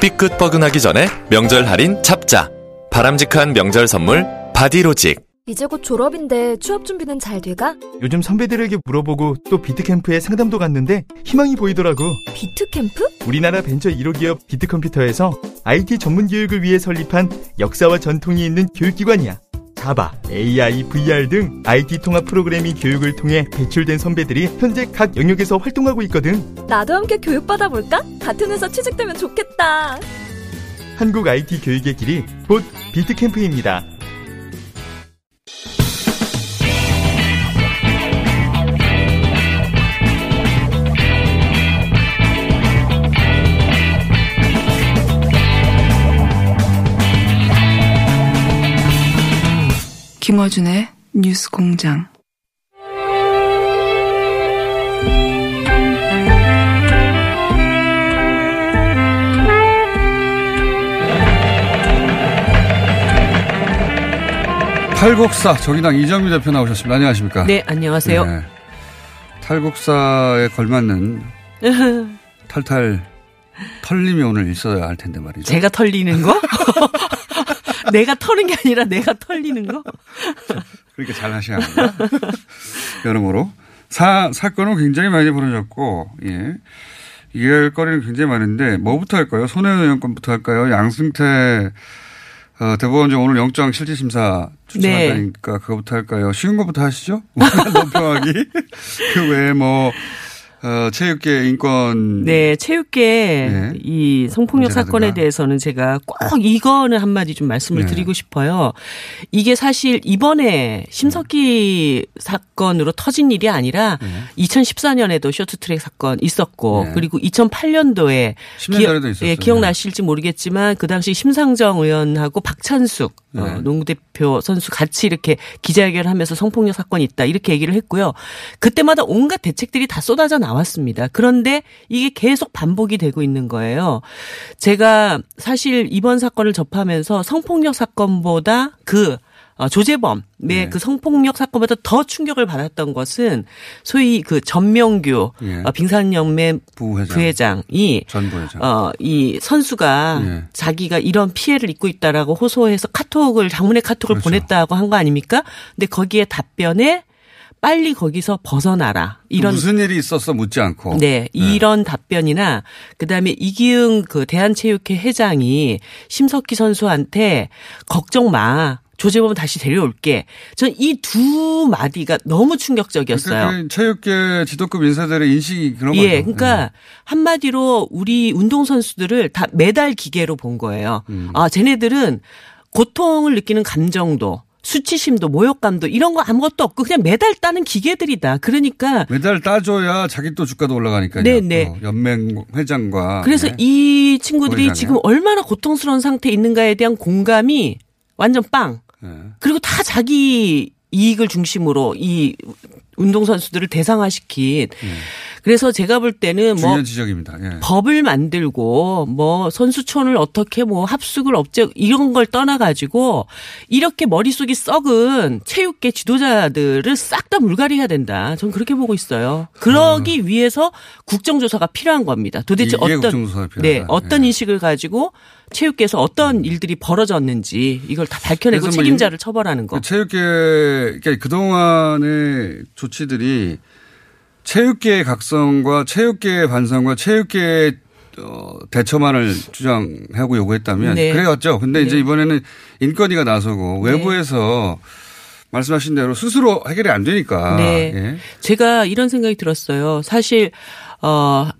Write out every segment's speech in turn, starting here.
삐끗 뻐근하기 전에 명절 할인 잡자. 바람직한 명절 선물 바디로직. 이제 곧 졸업인데 취업 준비는 잘 돼가? 요즘 선배들에게 물어보고 또 비트캠프에 상담도 갔는데 희망이 보이더라고. 비트캠프? 우리나라 벤처 1호 기업 비트컴퓨터에서 IT 전문 교육을 위해 설립한 역사와 전통이 있는 교육기관이야. 자바, AI, VR 등 IT 통합 프로그래밍 교육을 통해 배출된 선배들이 현재 각 영역에서 활동하고 있거든. 나도 함께 교육받아 볼까? 같은 회사 취직되면 좋겠다. 한국 IT 교육의 길이 곧 비트캠프입니다. 김어준의 뉴스 공장. 탈곡사 정의당 이정미 대표 나오셨습니다. 안녕하십니까? 네, 안녕하세요. 네. 탈곡사에 걸맞는 탈탈 털림이 오늘 있어야 할 텐데 말이죠. 제가 털리는 거? 내가 터는 게 아니라 내가 털리는 거? 그렇게 잘 하셔야 합니다. 여러모로. 사, 사건은 굉장히 많이 벌어졌고, 예. 이해할 거리는 굉장히 많은데, 뭐부터 할까요? 손혜원 의원권부터 할까요? 양승태, 어, 대법원장 오늘 영장 실질심사 추천한다니까 네. 그거부터 할까요? 쉬운 것부터 하시죠? 논평하기. 그 외에 뭐, 어, 체육계 인권. 네, 체육계 네. 이 성폭력 사건에 대해서는 제가 꼭 이거는 한마디 좀 말씀을 네. 드리고 싶어요. 이게 사실 이번에 심석기 사건으로 터진 일이 아니라 네. 2014년에도 쇼트트랙 사건 있었고 네. 그리고 2008년도에 기억, 예, 기억나실지 모르겠지만 그 당시 심상정 의원하고 박찬숙 어, 네. 농구 대표 선수 같이 이렇게 기자회견을 하면서 성폭력 사건이 있다 이렇게 얘기를 했고요. 그때마다 온갖 대책들이 다 쏟아져 나 왔습니다. 그런데 이게 계속 반복이 되고 있는 거예요. 제가 사실 이번 사건을 접하면서 성폭력 사건보다 그 어, 조재범의 네. 그 성폭력 사건보다 더 충격을 받았던 것은 소위 그 전명규 예. 어, 빙산연맹 부회장. 부회장이 전 부회장. 어, 이 선수가 예. 자기가 이런 피해를 입고 있다라고 호소해서 카톡을 장문의 카톡을 그렇죠. 보냈다고 한 거 아닙니까? 근데 거기에 답변에 빨리 거기서 벗어나라. 이런 무슨 일이 있었어 묻지 않고. 네, 네. 이런 답변이나 그다음에 이기흥 그 대한체육회 회장이 심석희 선수한테 걱정 마. 조재범 다시 데려올게. 전 이 두 마디가 너무 충격적이었어요. 그러니까 체육계 지도급 인사들의 인식이 그런 거죠. 예, 그러니까 네. 한마디로 우리 운동 선수들을 다 메달 기계로 본 거예요. 음. 아, 쟤네들은 고통을 느끼는 감정도 수치심도 모욕감도 이런 거 아무것도 없고 그냥 메달 따는 기계들이다. 그러니까 메달 따줘야 자기 또 주가도 올라가니까요. 네네. 연맹 회장과 그래서 네. 이 친구들이 지금 얼마나 고통스러운 상태에 있는가에 대한 공감이 완전 빵. 네. 그리고 다 자기 이익을 중심으로 이 운동선수들을 대상화시킨. 네. 그래서 제가 볼 때는 뭐 예. 법을 만들고 뭐 선수촌을 어떻게 뭐 합숙을 업체 이런 걸 떠나 가지고 이렇게 머릿속이 썩은 체육계 지도자들을 싹 다 물갈이해야 된다. 저는 그렇게 보고 있어요. 그러기 음. 위해서 국정조사가 필요한 겁니다. 도대체 어떤 네 어떤 예. 인식을 가지고 체육계에서 어떤 음. 일들이 벌어졌는지 이걸 다 밝혀내고 뭐 책임자를 처벌하는 거. 그 체육계 그러니까 그동안의 조치들이 체육계의 각성과 체육계의 반성과 체육계의 어, 대처만을 주장하고 요구했다면 네. 그래왔죠. 근데 네. 이제 이번에는 인권위가 나서고 네. 외부에서 말씀하신 대로 스스로 해결이 안 되니까. 네. 예. 제가 이런 생각이 들었어요. 사실 어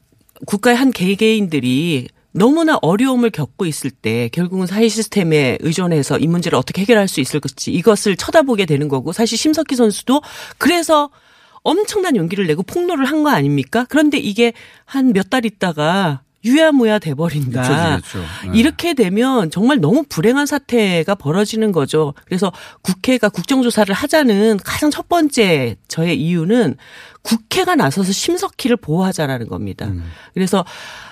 국가의 한 개개인들이 너무나 어려움을 겪고 있을 때 결국은 사회 시스템에 의존해서 이 문제를 어떻게 해결할 수 있을지 이것을 쳐다보게 되는 거고 사실 심석희 선수도 그래서 엄청난 용기를 내고 폭로를 한 거 아닙니까? 그런데 이게 한 몇 달 있다가 유야무야 돼버린다. 그렇죠. 네. 이렇게 되면 정말 너무 불행한 사태가 벌어지는 거죠. 그래서 국회가 국정조사를 하자는 가장 첫 번째 저의 이유는 국회가 나서서 심석희를 보호하자라는 겁니다. 음. 그래서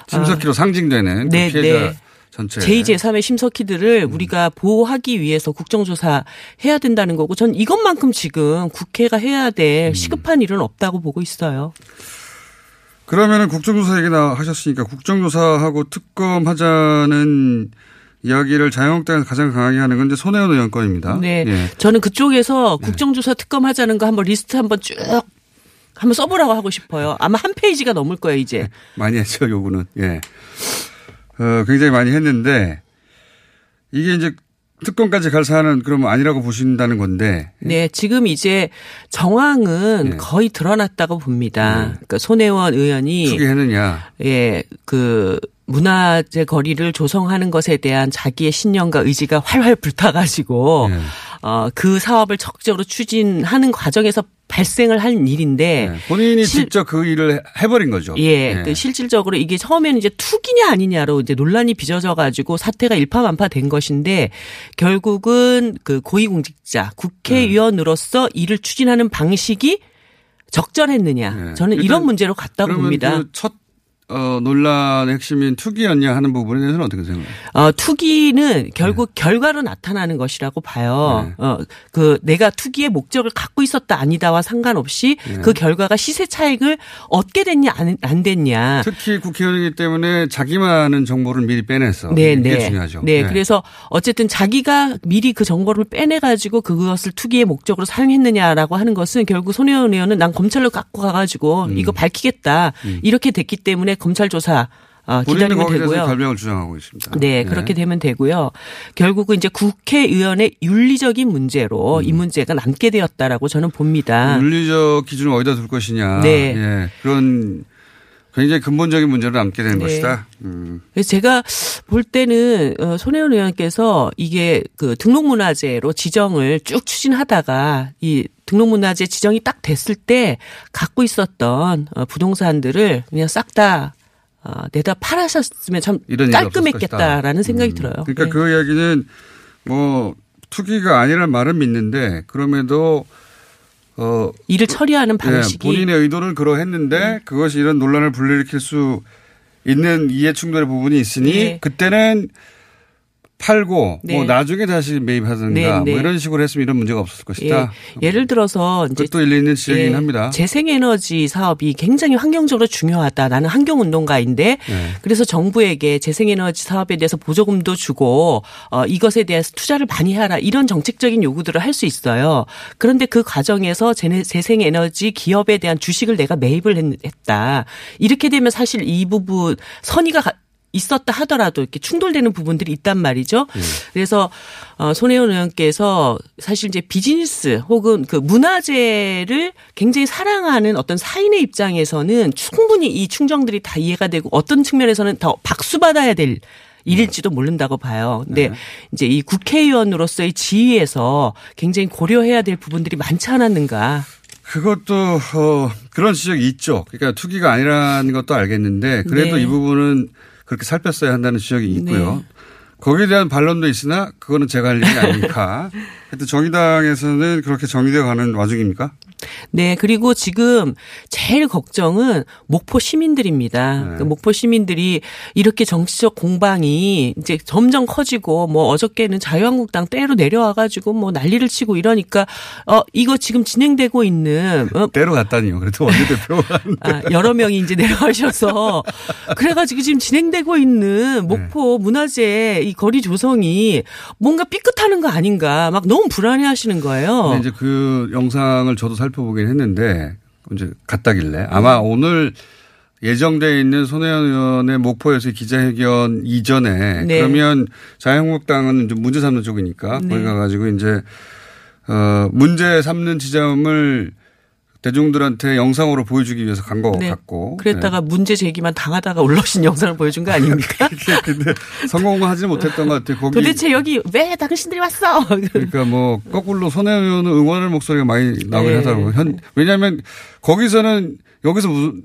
심석희로 상징되는 네, 그 피해자 네. 전체. 제2제 3의 심석희들을 음. 우리가 보호하기 위해서 국정조사 해야 된다는 거고 전 이것만큼 지금 국회가 해야 음. 될 시급한 일은 없다고 보고 있어요. 그러면은 국정조사 얘기 나 하셨으니까 국정조사하고 특검하자는 이야기를 자유한국당에서 가장 강하게 하는 건 이제 손혜원 의원 건입니다. 네. 예. 저는 그쪽에서 국정조사 특검하자는 거 한번 리스트 한번 쭉 한번 써보라고 하고 싶어요. 아마 한 페이지가 넘을 거예요, 이제. 많이 했죠, 요구는. 예. 어, 굉장히 많이 했는데 이게 이제 특검까지 갈 사안은 그러면 아니라고 보신다는 건데. 네, 지금 이제 정황은 네. 거의 드러났다고 봅니다. 그러니까 손혜원 의원이 투기했느냐. 예, 그 문화재 거리를 조성하는 것에 대한 자기의 신념과 의지가 활활 불타가지고 네. 어, 그 사업을 적극적으로 추진하는 과정에서 발생을 한 일인데 네. 본인이 실- 직접 그 일을 해버린 거죠. 예, 예. 그 실질적으로 이게 처음에는 이제 투기냐 아니냐로 이제 논란이 빚어져 가지고 사태가 일파만파 된 것인데 결국은 그 고위공직자 국회의원으로서 일을 추진하는 방식이 적절했느냐. 네. 저는 이런 문제로 갔다고 봅니다. 그 첫 어, 논란의 핵심인 투기였냐 하는 부분에 대해서는 어떻게 생각해요? 어, 투기는 결국 결과로 나타나는 것이라고 봐요. 네. 어, 그 내가 투기의 목적을 갖고 있었다 아니다와 상관없이 네. 그 결과가 시세 차익을 얻게 됐냐 안, 안 됐냐. 특히 국회의원이기 때문에 자기만 아는 정보를 미리 빼내서 네, 네. 중요하죠. 네, 그래서 어쨌든 자기가 미리 그 정보를 빼내 가지고 그것을 투기의 목적으로 사용했느냐라고 하는 것은 결국 손혜원 의원은 난 검찰로 갖고 가 가지고 음. 이거 밝히겠다 이렇게 됐기 때문에 검찰 조사 어, 기다리면 되고요. 결명을 주장하고 있습니다. 네, 그렇게 되면 되고요. 결국은 이제 국회의원의 윤리적인 문제로 이 문제가 남게 되었다라고 저는 봅니다. 음. 윤리적 기준을 어디다 둘 것이냐. 네. 예, 그런 굉장히 근본적인 문제로 남게 된 네. 것이다. 음. 그래서 제가 볼 때는 어, 손혜원 의원께서 이게 그 등록문화재로 지정을 쭉 추진하다가 이 등록문화재 지정이 딱 됐을 때 갖고 있었던 어, 부동산들을 그냥 싹다 어, 내다 팔아셨으면 참 이런 깔끔했겠다라는. 생각이 음. 들어요. 그러니까 네. 그 이야기는 뭐 투기가 아니란 말은 믿는데 그럼에도 어 일을 처리하는 예, 방식이 음. 본인의 의도는 그러했는데 그것이 이런 논란을 불러일으킬 수 있는 이해 충돌의 부분이 있으니 네. 그때는 팔고 네. 뭐 나중에 다시 매입하든가 네, 네. 뭐 이런 식으로 했으면 이런 문제가 없었을 것이다. 예, 예를 들어서 이제 그것도 일리 있는 지적이긴 예, 합니다. 재생에너지 사업이 굉장히 환경적으로 중요하다. 나는 환경 운동가인데 네. 그래서 정부에게 재생에너지 사업에 대해서 보조금도 주고 어, 이것에 대해서 투자를 많이 하라 이런 정책적인 요구들을 할 수 있어요. 그런데 그 과정에서 재- 재생에너지 기업에 대한 주식을 내가 매입을 했- 했다. 이렇게 되면 사실 이 부분 선의가 가- 있었다 하더라도 이렇게 충돌되는 부분들이 있단 말이죠. 그래서 어, 손혜원 의원께서 사실 이제 비즈니스 혹은 그 문화재를 굉장히 사랑하는 어떤 사인의 입장에서는 충분히 이 충정들이 다 이해가 되고 어떤 측면에서는 더 박수 받아야 될 일일지도 모른다고 봐요. 근데 이제 이 국회의원으로서의 지위에서 굉장히 고려해야 될 부분들이 많지 않았는가. 그것도 어 그런 지적이 있죠. 그러니까 투기가 아니라는 것도 알겠는데 그래도 네. 이 부분은 그렇게 살폈어야 한다는 지적이 있고요. 네. 거기에 대한 반론도 있으나 그거는 제가 할 일이 아니니까. 하여튼 정의당에서는 그렇게 정의되어 가는 와중입니까? 네, 그리고 지금 제일 걱정은 목포 시민들입니다. 네. 그 목포 시민들이 이렇게 정치적 공방이 이제 점점 커지고 뭐 어저께는 자유한국당 때로 내려와 가지고 뭐 난리를 치고 이러니까 어 이거 지금 진행되고 있는 어, 때로 갔다니요. 그래도 원내대표가. 아, 여러 명이 이제 내려가셔서 그래 가지고 지금 진행되고 있는 목포 문화재 이 거리 조성이 뭔가 삐끗하는 거 아닌가 막 너무 불안해하시는 거예요. 이제 그 영상을 저도 살펴보긴 했는데 이제 갔다길래 아마 오늘 예정돼 있는 손혜원 의원의 목포에서의 기자회견 이전에 네. 그러면 자유한국당은 좀 문제 삼는 쪽이니까 네. 거기 가가지고 이제 어 문제 삼는 지점을 대중들한테 영상으로 보여주기 위해서 간것 네. 같고 그랬다가 문제 제기만 당하다가 올라오신 영상을 보여준 거 아닙니까? 네. 근데 성공하지 못했던 것 같아요. 거기 도대체 여기 왜 당신들이 왔어? 그러니까 뭐 거꾸로 손혜원 의원은 응원하는 목소리가 많이 나오긴 네. 하더라고요. 현, 왜냐하면 거기서는 여기서 무슨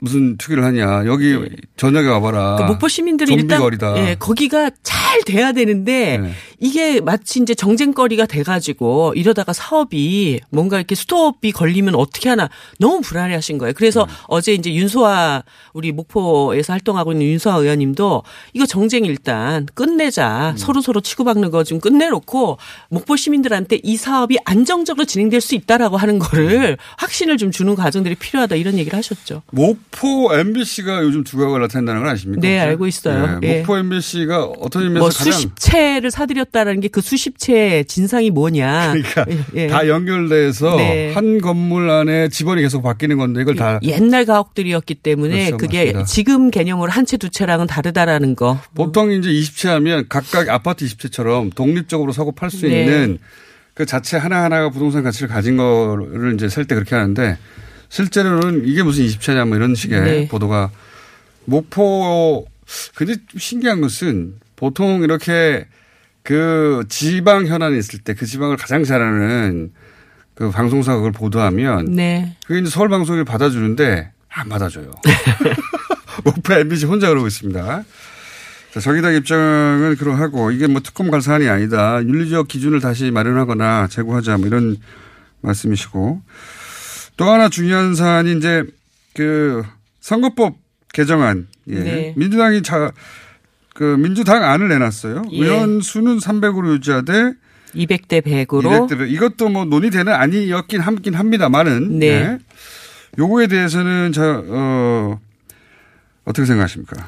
무슨 투기를 하냐. 여기 네. 저녁에 와봐라. 그 목포 시민들이 일단 거리다. 예, 거기가 잘 돼야 되는데 네. 이게 마치 이제 정쟁거리가 돼가지고 이러다가 사업이 뭔가 이렇게 스톱이 걸리면 어떻게 하나 너무 불안해하신 거예요. 그래서 네. 어제 이제 윤소아 우리 목포에서 활동하고 있는 윤소아 의원님도 이거 정쟁 일단 끝내자. 음. 서로 서로 치고받는 거 좀 끝내놓고 목포 시민들한테 이 사업이 안정적으로 진행될 수 있다라고 하는 거를 확신을 좀 주는 과정들이 필요하다 이런 얘기를 하셨죠. 목포 MBC가 요즘 두각을 나타낸다는 걸 아십니까? 네, 알고 있어요. 네, 목포 예. MBC가 어떤 의미에서 뭐 수십 채를 사들였다라는 게 그 수십 채의 진상이 뭐냐. 그러니까 예. 다 연결돼서 네. 한 건물 안에 집원이 계속 바뀌는 건데 이걸 다 옛날 가옥들이었기 때문에 그렇죠, 그게 맞습니다. 지금 개념으로 한 채 두 채랑은 다르다라는 거. 보통 이제 20채 하면 각각 아파트 20채처럼 독립적으로 사고 팔수 네. 있는 그 자체 하나하나가 부동산 가치를 가진 거를 이제 살 때 그렇게 하는데 실제로는 이게 무슨 20차냐 뭐 이런 식의 네. 보도가 목포 근데 신기한 것은 보통 이렇게 그 지방 현안이 있을 때 그 지방을 가장 잘하는 그 방송사가 그걸 보도하면 네. 그게 이제 서울 방송이 받아주는데 안 받아줘요. 목포 MBC 혼자 그러고 있습니다. 자, 정의당 입장은 그러하고 이게 뭐 특검 갈 사안이 아니다. 윤리적 기준을 다시 마련하거나 제고하자 뭐 이런 말씀이시고 또 하나 중요한 사안이 이제 그 선거법 개정안. 예. 네. 민주당이 자, 그 민주당 안을 내놨어요. 예. 의원 수는 300으로 유지하되 200대 100으로 200대 이것도 뭐 논의되는 아니었긴 함긴 합니다만은 네. 네. 요거에 대해서는 저 어, 어떻게 생각하십니까?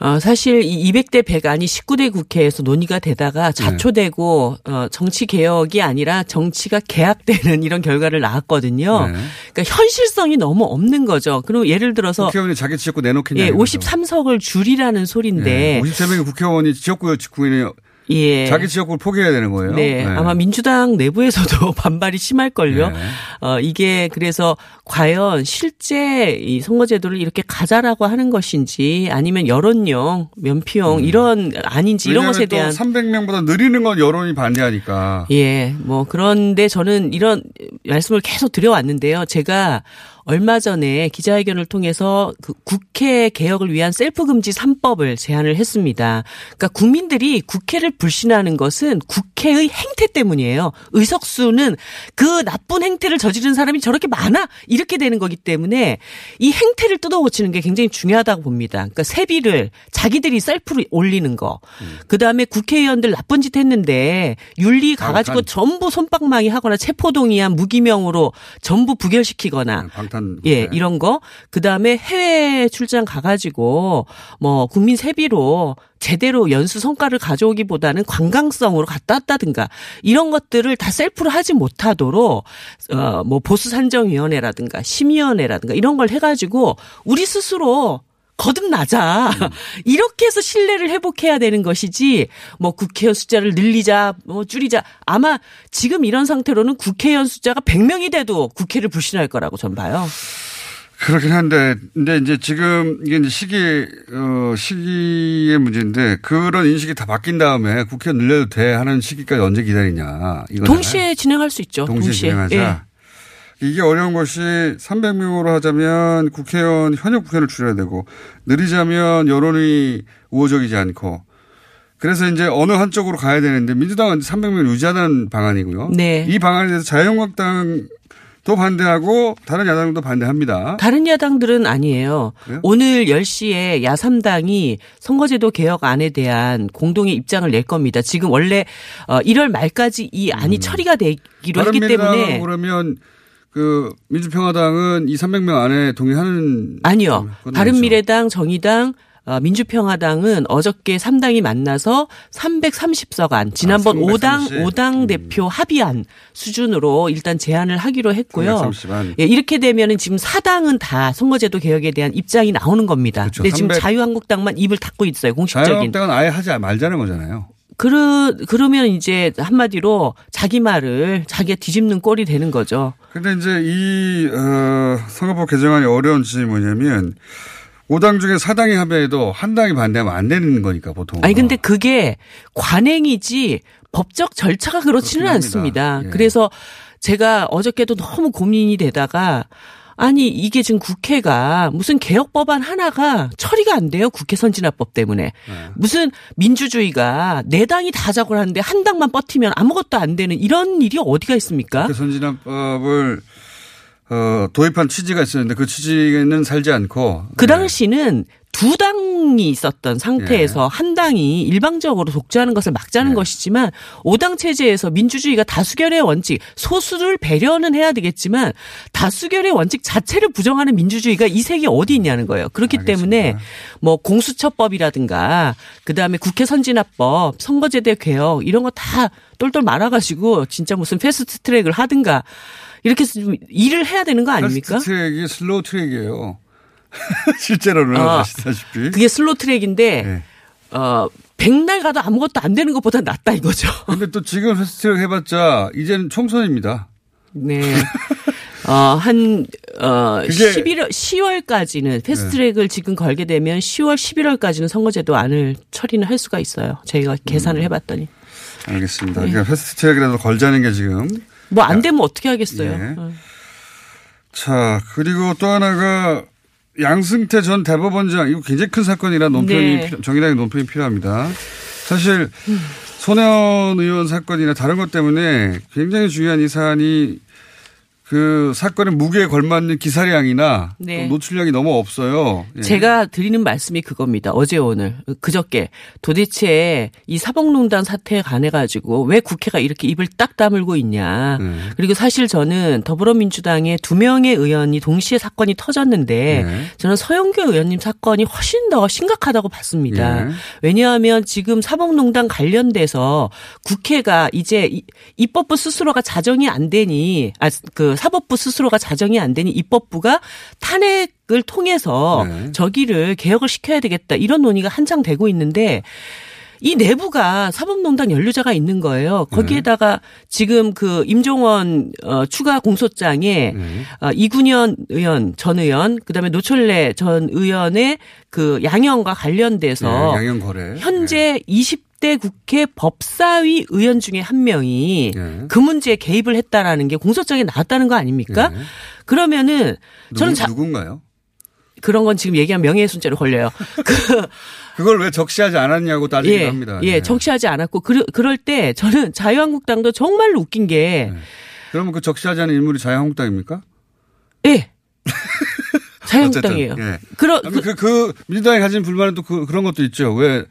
어, 사실 이 200대 100 안이 19대 국회에서 논의가 되다가 네. 자초되고 네. 어, 정치 개혁이 아니라 정치가 개학되는 이런 결과를 낳았거든요. 네. 그러니까 현실성이 너무 없는 거죠. 그리고 예를 들어서 국회의원이 자기 지역구 내놓겠냐. 예, 53석을 줄이라는 소리인데 네. 53명의 국회의원이 지역구 직구인이 예. 자기 지역구를 포기해야 되는 거예요. 네. 네. 아마 민주당 내부에서도 반발이 심할걸요. 네. 어, 이게 그래서 과연 실제 이 선거제도를 이렇게 가자라고 하는 것인지 아니면 여론용, 면피용 음. 이런 아닌지 이런 것에 대한 300명보다 느리는 건 여론이 반대하니까. 예. 뭐 그런데 저는 이런 말씀을 계속 드려왔는데요. 제가 얼마 전에 기자회견을 통해서 그 국회 개혁을 위한 셀프 금지 3법을 제안을 했습니다. 그러니까 국민들이 국회를 불신하는 것은 국회 의 행태 때문이에요. 의석수는 그 나쁜 행태를 저지른 사람이 저렇게 많아 이렇게 되는 거기 때문에 이 행태를 뜯어고치는 게 굉장히 중요하다고 봅니다. 그러니까 세비를 자기들이 셀프로 올리는 거. 음. 그 다음에 국회의원들 나쁜 짓 했는데 윤리 가가지고 전부 손방망이 하거나 체포동의안 무기명으로 전부 부결시키거나 방탄 방탄 예 네. 이런 거 그 다음에 해외 출장 가가지고 뭐 국민 세비로 제대로 연수 성과를 가져오기보다는 관광성으로 갔다 왔다든가 이런 것들을 다 셀프로 하지 못하도록 어 뭐 보수 산정위원회라든가 심의위원회라든가 이런 걸 해가지고 우리 스스로 거듭나자. 음. 이렇게 해서 신뢰를 회복해야 되는 것이지 뭐 국회의원 숫자를 늘리자 뭐 줄이자 아마 지금 이런 상태로는 국회의원 숫자가 100명이 돼도 국회를 불신할 거라고 전 봐요. 그렇긴 한데, 근데 이제 지금 이게 이제 시기, 어, 시기의 문제인데 그런 인식이 다 바뀐 다음에 국회 늘려도 돼 하는 시기까지 언제 기다리냐. 이거 동시에 진행할 수 있죠. 동시에, 동시에. 진행하자. 예. 이게 어려운 것이 300명으로 하자면 국회의원 현역 국회의원을 줄여야 되고 느리자면 여론이 우호적이지 않고 그래서 이제 어느 한쪽으로 가야 되는데 민주당은 300명을 유지하는 방안이고요. 네. 이 방안에 대해서 자유한국당 도 반대하고 다른 야당도 반대합니다. 다른 야당들은 아니에요. 그래요? 오늘 10시에 야3당이 선거제도 개혁 안에 대한 공동의 입장을 낼 겁니다. 지금 원래 1월 어, 말까지 이 안이 음. 처리가 되기로 했기 때문에 그러면 그 민주평화당은 이 300명 안에 동의하는 아니요. 바른미래당, 정의당, 어, 민주평화당은 어저께 3당이 만나서 330석 안 지난번 아, 5당 5당 음. 대표 합의안 수준으로 일단 제안을 하기로 했고요. 예, 이렇게 되면은 지금 4당은 다 선거제도 개혁에 대한 입장이 나오는 겁니다. 그렇죠. 근데 지금 자유한국당만 입을 닫고 있어요. 공식적인. 자유한국당은 아예 하지 말자는 거잖아요. 그러, 그러면 이제 한마디로 자기 말을 자기가 뒤집는 꼴이 되는 거죠. 근데 이제 이, 어, 선거법 개정안이 어려운 점이 뭐냐면 5당 중에 4당이 합의해도 한 당이 반대하면 안 되는 거니까 보통. 아니 근데 그게 관행이지 법적 절차가 그렇지는 않습니다. 예. 그래서 제가 어저께도 너무 고민이 되다가 아니 이게 지금 국회가 무슨 개혁 법안 하나가 처리가 안 돼요 국회 선진화법 때문에 네. 무슨 민주주의가 네 당이 다 작업을 하는데 한 당만 버티면 아무것도 안 되는 이런 일이 어디가 있습니까? 그 선진화법을 어, 도입한 취지가 있었는데 그 취지는 살지 않고 그 네. 당시는 두 당이 있었던 상태에서 예. 한 당이 일방적으로 독주하는 것을 막자는 네. 것이지만 오당 체제에서 민주주의가 다수결의 원칙, 소수를 배려는 해야 되겠지만 다수결의 원칙 자체를 부정하는 민주주의가 이 세계 어디 있냐는 거예요. 그렇기 알겠습니다. 때문에 뭐 공수처법이라든가 그다음에 국회 선진화법, 선거제도 개혁 이런 거 다 똘똘 말아가지고 진짜 무슨 fast track을 하든가 이렇게 해서 좀 일을 해야 되는 거 아닙니까? fast track이 slow track이에요. 실제로는 아, 아시다시피. 그게 slow track인데 네. 어 백날 가도 아무것도 안 되는 것보다 낫다 이거죠. 근데 또 지금 fast track 해봤자 이제는 총선입니다. 네. 어, 한, 어, 그게- 네. 11월, 10월까지는 fast track을 지금 걸게 되면 10월, 11월까지는 선거제도 안을 처리는 할 수가 있어요. 저희가 음. 계산을 해봤더니. 알겠습니다. 네. 그러니까 fast track이라도 걸자는 게 지금. 뭐 안 되면 어떻게 하겠어요. 예. 어. 자, 그리고 또 하나가 양승태 전 대법원장 이거 굉장히 큰 사건이라 논평이 네. 필요- 정의당의 논평이 필요합니다. 사실 손혜원 의원 사건이나 다른 것 때문에 굉장히 중요한 이 사안이 그 사건의 무게에 걸맞는 기사량이나 네. 또 노출량이 너무 없어요. 예. 제가 드리는 말씀이 그겁니다. 어제 오늘 그저께 도대체 이 사법농단 사태에 관해 가지고 왜 국회가 이렇게 입을 딱 다물고 있냐. 네. 그리고 사실 저는 더불어민주당의 두 명의 의원이 동시에 사건이 터졌는데 네. 저는 서영교 의원님 사건이 훨씬 더 심각하다고 봤습니다. 예. 왜냐하면 지금 사법농단 관련돼서 국회가 이제 이- 입법부 스스로가 자정이 안 되니 아그 사법부 스스로가 자정이 안 되니 입법부가 탄핵을 통해서 네. 저기를 개혁을 시켜야 되겠다 이런 논의가 한창 되고 있는데 이 내부가 사법농단 연루자가 있는 거예요. 거기에다가 지금 그 임종원 어, 추가 공소장에 네. 어, 이군현 의원 전 의원 그다음에 노철래 전 의원의 그 양형과 관련돼서 네, 양형 거래. 현재 20 대 국회 법사위 의원 중에 한 명이 네. 그 문제에 개입을 했다라는 게 공소장에 나왔다는 거 아닙니까? 네. 그러면은 저는 누구, 자, 누군가요? 그런 건 지금 얘기하면 명예훼손죄로 걸려요. 그 그걸 왜 적시하지 않았냐고 따지기도 예, 합니다. 예, 네. 정치하지 않았고 그러, 그럴 때 저는 자유한국당도 정말로 웃긴 게 그러면 그 적시하지 않은 인물이 자유한국당입니까? 예. 자유한국당이에요. 예. 그러, 아니, 그, 그, 민주당이 가진 불만은 또 그, 그런 것도 있죠. 왜,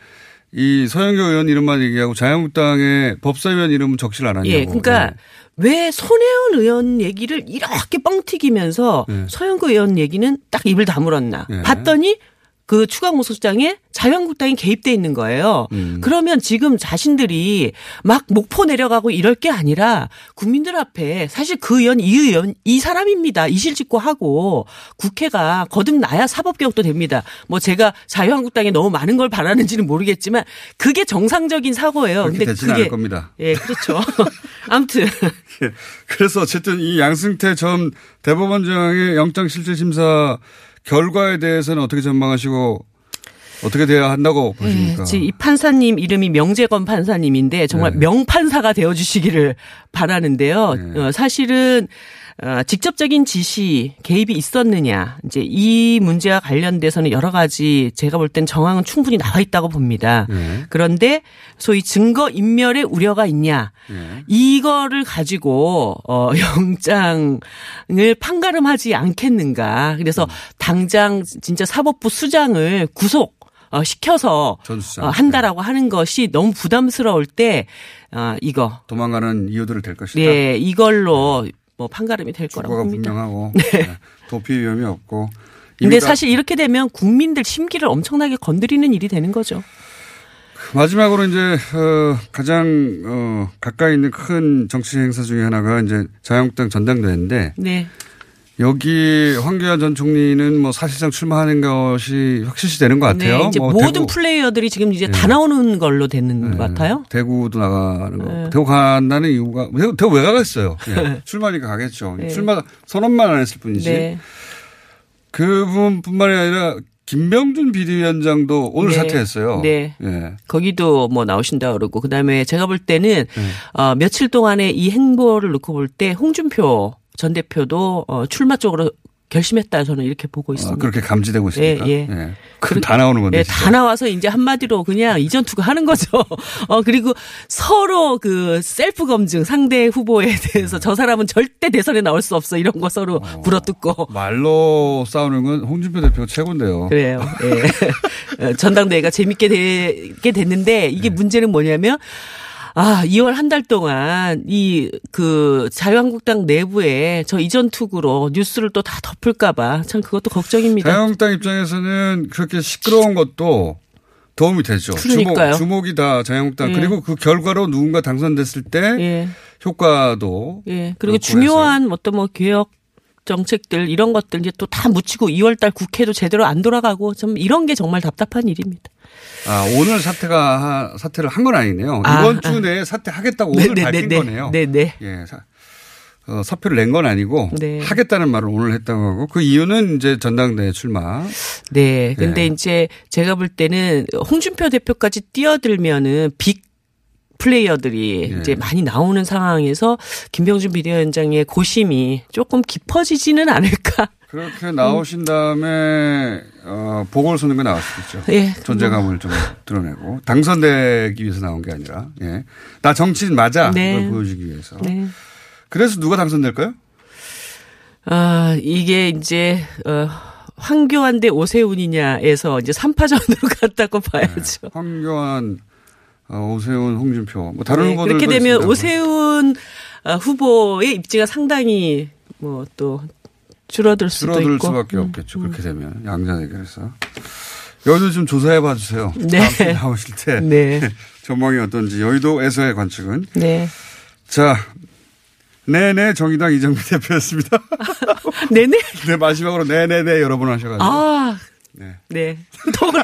이 서영교 의원 이름만 얘기하고 자유한국당의 법사위원 이름은 적시를 안 하냐고. 예, 그러니까 왜 손혜원 의원 얘기를 이렇게 뻥 튀기면서 예. 서영구 의원 얘기는 딱 입을 다물었나 예. 봤더니 그 추가 공 소장에 자유한국당이 개입돼 있는 거예요. 음. 그러면 지금 자신들이 막 목포 내려가고 이럴 게 아니라 국민들 앞에 사실 그 의원 이 의원 이 사람입니다. 이실직고하고 국회가 거듭나야 사법개혁도 됩니다. 뭐 제가 자유한국당에 너무 많은 걸 바라는지는 모르겠지만 그게 정상적인 사고예요. 근데 되지는 그게 않을 겁니다. 예, 그렇죠. 아무튼 예. 그래서 어쨌든 이 양승태 전 대법원장의 영장 실질 심사 결과에 대해서는 어떻게 전망하시고 어떻게 돼야 한다고 보십니까? 예, 지금 이 판사님 이름이 명재건 판사님인데 정말 네. 명판사가 되어 주시기를 바라는데요. 네. 어, 사실은 어, 직접적인 지시 개입이 있었느냐 이제 이 문제와 관련돼서는 여러 가지 제가 볼 땐 정황은 충분히 나와 있다고 봅니다. 네. 그런데 소위 증거 인멸의 우려가 있냐 네. 이거를 가지고 어 영장을 판가름하지 않겠는가. 그래서 음. 당장 진짜 사법부 수장을 구속 어, 시켜서 전 수장. 어, 한다라고 하는 것이 너무 부담스러울 때 어, 이거 도망가는 이유들을 될 것이다. 네 이걸로 뭐 판가름이 될 거라고 봅니다. 분명하고 네. 도피 위험이 없고. 근데 사실 이렇게 되면 국민들 심기를 엄청나게 건드리는 일이 되는 거죠. 마지막으로 이제 어, 가장 어, 가까이 있는 큰 정치 행사 중에 하나가 이제 자유한국당 전당대회인데 네. 여기 황교안 전 총리는 뭐 사실상 출마하는 것이 확실시 되는 것 같아요. 네, 이제 뭐 모든 대구- 플레이어들이 지금 이제 다 나오는 걸로 되는 것 같아요. 대구도 나가는 거. 네. 대구 간다는 이유가 대구, 대구 왜 가겠어요? 예. 출마니까 가겠죠. 네. 출마 선언만 안 했을 뿐이지. 네. 그분뿐만이 아니라 김병준 비대위원장도 오늘 네. 사퇴했어요. 네. 예. 거기도 뭐 나오신다 그러고 그다음에 제가 볼 때는 네. 어 며칠 동안의 이 행보를 놓고 볼 때 홍준표 전 대표도 어 출마 쪽으로 결심했다 저는 이렇게 보고 있습니다. 아, 그렇게 감지되고 있습니까? 예, 예. 예. 그럼 다 나오는 건데. 예, 진짜. 다 나와서 이제 한마디로 그냥 이전 투구 하는 거죠. 어, 그리고 서로 그 셀프 검증 상대 후보에 대해서 저 사람은 절대 대선에 나올 수 없어 이런 거 서로 물어뜯고. 말로 싸우는 건 홍준표 대표가 최고인데요. 그래요. 예. 어, 전당대회가 재밌게 되게 됐는데 네. 이게 문제는 뭐냐면 아, 2월 한 달 동안 이 그 자유한국당 내부에 저 이전 투구로 뉴스를 또 다 덮을까봐 참 그것도 걱정입니다. 자유한국당 입장에서는 그렇게 시끄러운 것도 도움이 되죠. 그러니까요. 주목, 주목이 다 자유한국당 예. 그리고 그 결과로 누군가 당선됐을 때 예. 효과도 예. 그리고 중요한 어떤 뭐 개혁 정책들 이런 것들 이제 또 다 묻히고 2월 달 국회도 제대로 안 돌아가고 좀 이런 게 정말 답답한 일입니다. 아, 오늘 사퇴가 하- 사퇴를 한 건 아니네요. 아, 이번 아. 주 내에 사퇴하겠다고 오늘 밝힌 거네요. 네, 네. 예. 사, 어, 사표를 낸 건 아니고 네. 하겠다는 말을 오늘 했다고 하고 그 이유는 이제 전당대회 출마. 네. 근데 네. 이제 제가 볼 때는 홍준표 대표까지 뛰어들면은 빅 플레이어들이 예. 이제 많이 나오는 상황에서 김병준 비대위원장의 고심이 조금 깊어지지는 않을까. 그렇게 나오신 다음에 어, 수도 있죠. 예. 존재감을 좀 드러내고 당선되기 위해서 나온 게 아니라 예. 나 정치인 맞아 네. 그걸 보여주기 위해서. 네. 그래서 누가 당선될까요? 아, 이게 이제, 어, 황교안 대 오세훈이냐에서 이제 3파전으로 갔다고 봐야죠. 황교안, 어, 오세훈, 홍준표 뭐 다른 네, 후보들도 그렇게 되면 있습니다만. 오세훈 어, 후보의 입지가 상당히 뭐 또 줄어들 수도 줄어들 있고. 수밖에 음, 없겠죠. 그렇게 되면 양자 대결에서 여의도 좀 조사해 봐 주세요. 네. 다음 나오실 때 네. 전망이 어떤지 여의도에서의 관측은 네. 자. 네네 정의당 이정미 대표였습니다. 네네. 네 마지막으로 네네네 여러 번 하셔가지고 아. 네. 네. 또 그럼.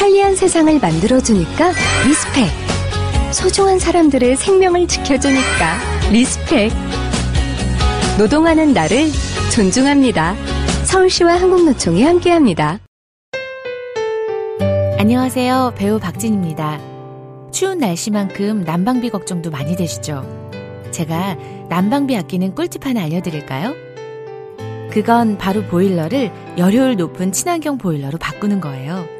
편리한 세상을 만들어주니까 respect. 소중한 사람들의 생명을 지켜주니까 respect. 노동하는 나를 존중합니다. 서울시와 한국노총이 함께합니다. 안녕하세요. 배우 박진입니다. 추운 날씨만큼 난방비 걱정도 많이 되시죠? 제가 난방비 아끼는 꿀팁 하나 알려드릴까요? 그건 바로 보일러를 열효율 높은 친환경 보일러로 바꾸는 거예요.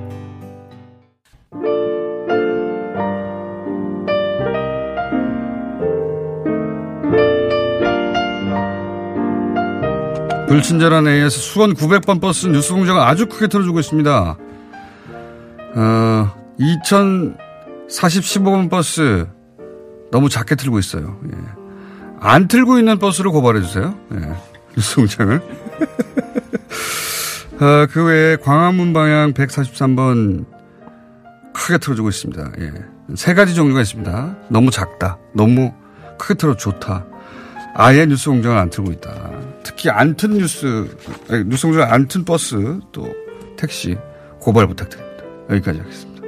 불친절한 AS 수원 900번 버스 뉴스 공장을 아주 크게 틀어주고 있습니다. 어, 2040 15번 버스 너무 작게 틀고 있어요. 예. 안 틀고 있는 버스로 고발해 주세요. 예. 뉴스 공장을. 어, 그 외에 광화문 방향 143번 크게 틀어주고 있습니다. 예. 세 가지 종류가 있습니다. 너무 작다. 너무 크게 틀어 좋다. 아예 뉴스 공장을 안 틀고 있다. 특히 안 튼 뉴스, 아니, 뉴스 공장을 안튼 버스, 또 택시 고발 부탁드립니다. 여기까지 하겠습니다.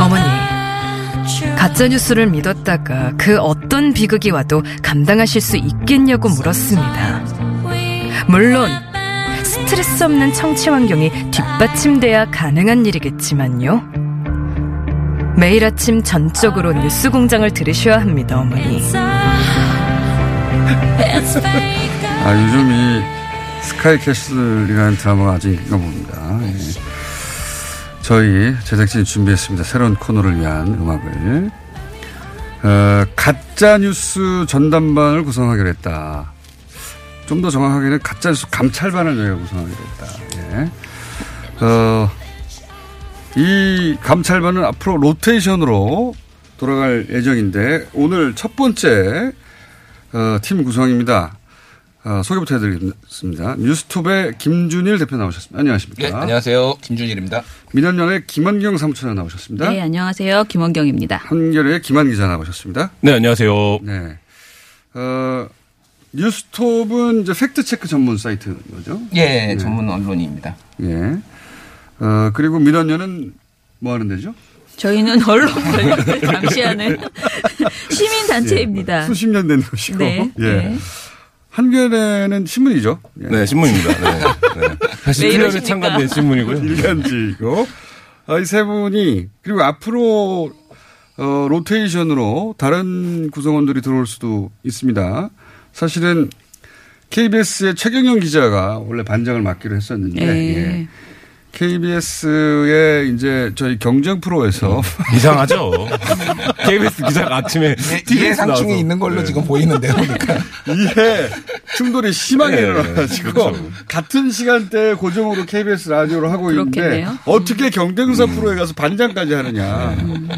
어머니, 가짜뉴스를 믿었다가 그 어떤 비극이 와도 감당하실 수 있겠냐고 물었습니다. 물론, 스트레스 없는 청취 환경이 뒷받침돼야 가능한 일이겠지만요. 매일 아침 전적으로 뉴스 공장을 들으셔야 합니다, 어머니. 아, 요즘 이 스카이 캐슬이라는 드라마가 아주 인긴가 봅니다. 예. 저희 제작진이 준비했습니다. 새로운 코너를 위한 음악을. 어, 가짜 뉴스 전담반을 구성하기로 했다. 좀 더 정확하게는 가짜 뉴스 감찰반을 저희가 구성하기로 했다. 예. 어, 이 감찰반은 앞으로 로테이션으로 돌아갈 예정인데 오늘 첫 번째 어, 팀 구성입니다. 어, 소개부터 해드리겠습니다. 뉴스톱의 김준일 대표 나오셨습니다. 안녕하십니까? 네, 안녕하세요. 김준일입니다. 민원연의 김원경 사무처장 나오셨습니다. 네, 안녕하세요. 김원경입니다. 한겨레의 김한 기자 나오셨습니다. 네, 안녕하세요. 네. 어, 뉴스톱은 이제 팩트 체크 전문 사이트인 거죠? 예, 네. 전문 언론입니다. 예. 어, 그리고 민원연은 뭐 하는 데죠? 저희는 언론 권력을 감시하는 시민 단체입니다. 예, 수십 년된 곳이고. 네. 예. 네. 한겨레는 신문이죠. 예. 네, 신문입니다. 네. 네. 사실 1년에 참관된 신문이고요. 일간지이고. 어, 이세 분이 그리고 앞으로 어, 로테이션으로 다른 구성원들이 들어올 수도 있습니다. 사실은 KBS의 최경영 기자가 원래 반장을 맡기로 했었는데 네. 예. KBS의 이제 저희 경쟁 프로에서 이상하죠. KBS 기자가 아침에 이해 상충이 있는 걸로 네. 지금 보이는데요. 그러니까. 이해 충돌이 심하게 네, 일어나가지고 그렇죠. 같은 시간대에 고정으로 KBS 라디오를 하고 그렇겠네요. 있는데 어떻게 경쟁사 음. 프로에 가서 반장까지 하느냐. 음.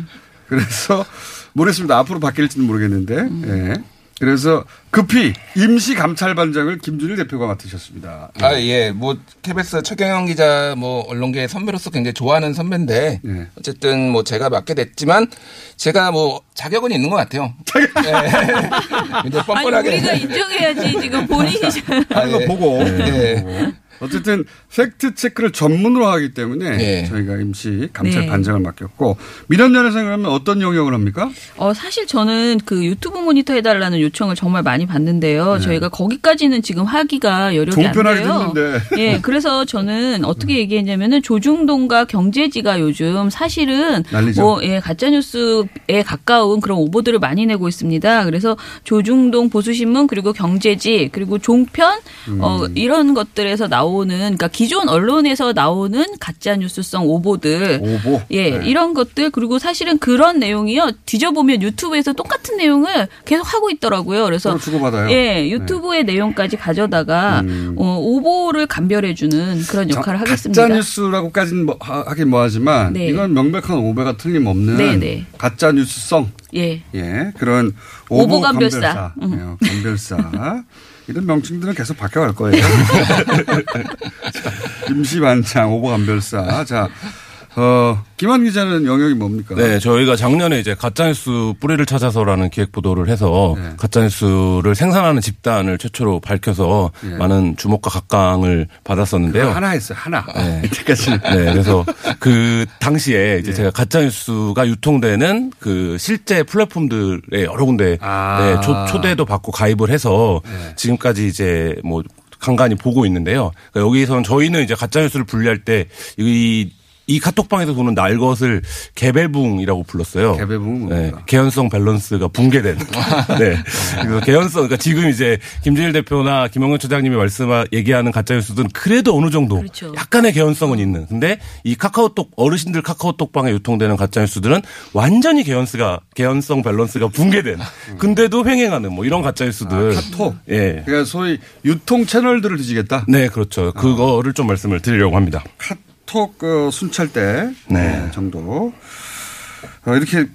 그래서 모르겠습니다. 앞으로 바뀔지는 모르겠는데. 음. 예. 그래서 급히 임시 감찰반장을 김준일 대표가 맡으셨습니다. 아, 예. 뭐, KBS 최경영 기자 뭐, 언론계 선배로서 굉장히 좋아하는 선배인데, 예. 어쨌든 뭐, 제가 맡게 됐지만, 제가 뭐, 자격은 있는 것 같아요. 예. 이제 뻔뻔하게. 아니, 우리가 인정해야지, 지금 본인이. 하는 거 보고. 예. 어쨌든 팩트 체크를 전문으로 하기 때문에 네. 저희가 임시 감찰 네. 반장을 맡겼고 민원연에서 그러면 어떤 영역을 합니까? 어 사실 저는 그 유튜브 모니터 해달라는 요청을 정말 많이 받는데요. 네. 저희가 거기까지는 지금 하기가 여력이 안 돼요. 예, 그래서 저는 어떻게 얘기했냐면은 조중동과 경제지가 요즘 사실은 난리죠. 뭐 예, 가짜 뉴스에 가까운 그런 오보들을 많이 내고 있습니다. 그래서 조중동 보수신문 그리고 경제지 그리고 종편 음. 어 이런 것들에서 나오 나오는 그러니까 기존 언론에서 나오는 가짜 뉴스성 오보들, 오보, 예 네. 이런 것들 그리고 사실은 그런 내용이요 뒤져보면 유튜브에서 똑같은 내용을 계속 하고 있더라고요. 그래서 주고받아요. 예 유튜브의 네. 내용까지 가져다가 음. 어, 오보를 감별해주는 그런 역할을 하겠습니다. 가짜 뉴스라고까지는 뭐, 하긴 뭐하지만 네. 이건 명백한 오보가 틀림없는 네, 네. 가짜 뉴스성 예. 예, 그런 오보, 오보 감별사. 감별사. 음. 예, 감별사. 이런 명칭들은 계속 바뀌어갈 거예요. 임시반장, 오버감별사. 자, 어, 김한 기자는 영역이 뭡니까? 네, 저희가 작년에 이제 가짜뉴스 뿌리를 찾아서라는 기획 보도를 해서 네. 가짜뉴스를 생산하는 집단을 최초로 밝혀서 네. 많은 주목과 각광을 받았었는데요. 하나 했어요, 하나. 네. 이때까지. 네, 그래서 그 당시에 이제 네. 제가 가짜뉴스가 유통되는 그 실제 플랫폼들의 여러 군데 아. 네, 초대도 받고 가입을 해서 네. 지금까지 이제 뭐 간간히 보고 있는데요. 그러니까 여기서는 저희는 이제 가짜뉴스를 분리할 때 이 이 카톡방에서 보는 날 것을 개배붕이라고 불렀어요. 개배붕. 네. 개연성 밸런스가 붕괴된. 네. 그래서 개연성, 그러니까 지금 이제 김준일 대표나 김영근 처장님이 말씀, 얘기하는 가짜뉴스들은 그래도 어느 정도 그렇죠. 약간의 개연성은 있는. 근데 이 카카오톡, 어르신들 카카오톡방에 유통되는 가짜뉴스들은 완전히 개연스가, 개연성 밸런스가 붕괴된. 근데도 횡행하는 뭐 이런 가짜뉴스들. 아, 카톡? 예. 그러니까 소위 유통 채널들을 뒤지겠다? 네, 그렇죠. 그거를 좀 말씀을 드리려고 합니다. 카톡 그 순찰대 네. 정도 어, 이렇게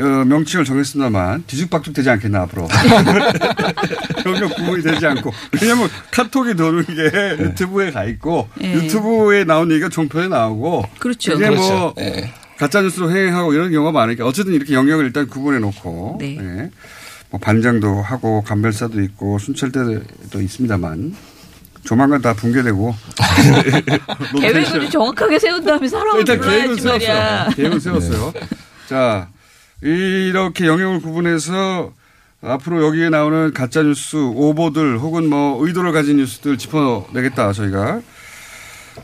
어, 명칭을 정했습니다만 뒤죽박죽 되지 않겠나 앞으로 경력 구분이 되지 않고 왜냐하면 카톡이 도는 게 네. 유튜브에 가 있고 네. 유튜브에 나온 얘기가 종편에 나오고 그렇죠. 이게 그렇죠. 뭐 네. 가짜 뉴스로 행행하고 이런 경우가 많으니까 어쨌든 이렇게 영역을 일단 구분해 놓고 네. 네. 뭐 반장도 하고 감별사도 있고 순찰대도 있습니다만 조만간 다 붕괴되고 계획을 정확하게 세운 다음에 사람을 일단 계획을 세웠어요. 계획을 세웠어요. 네. 자 이렇게 영역을 구분해서 앞으로 여기에 나오는 가짜 뉴스 오보들 혹은 뭐 의도를 가진 뉴스들 짚어내겠다 저희가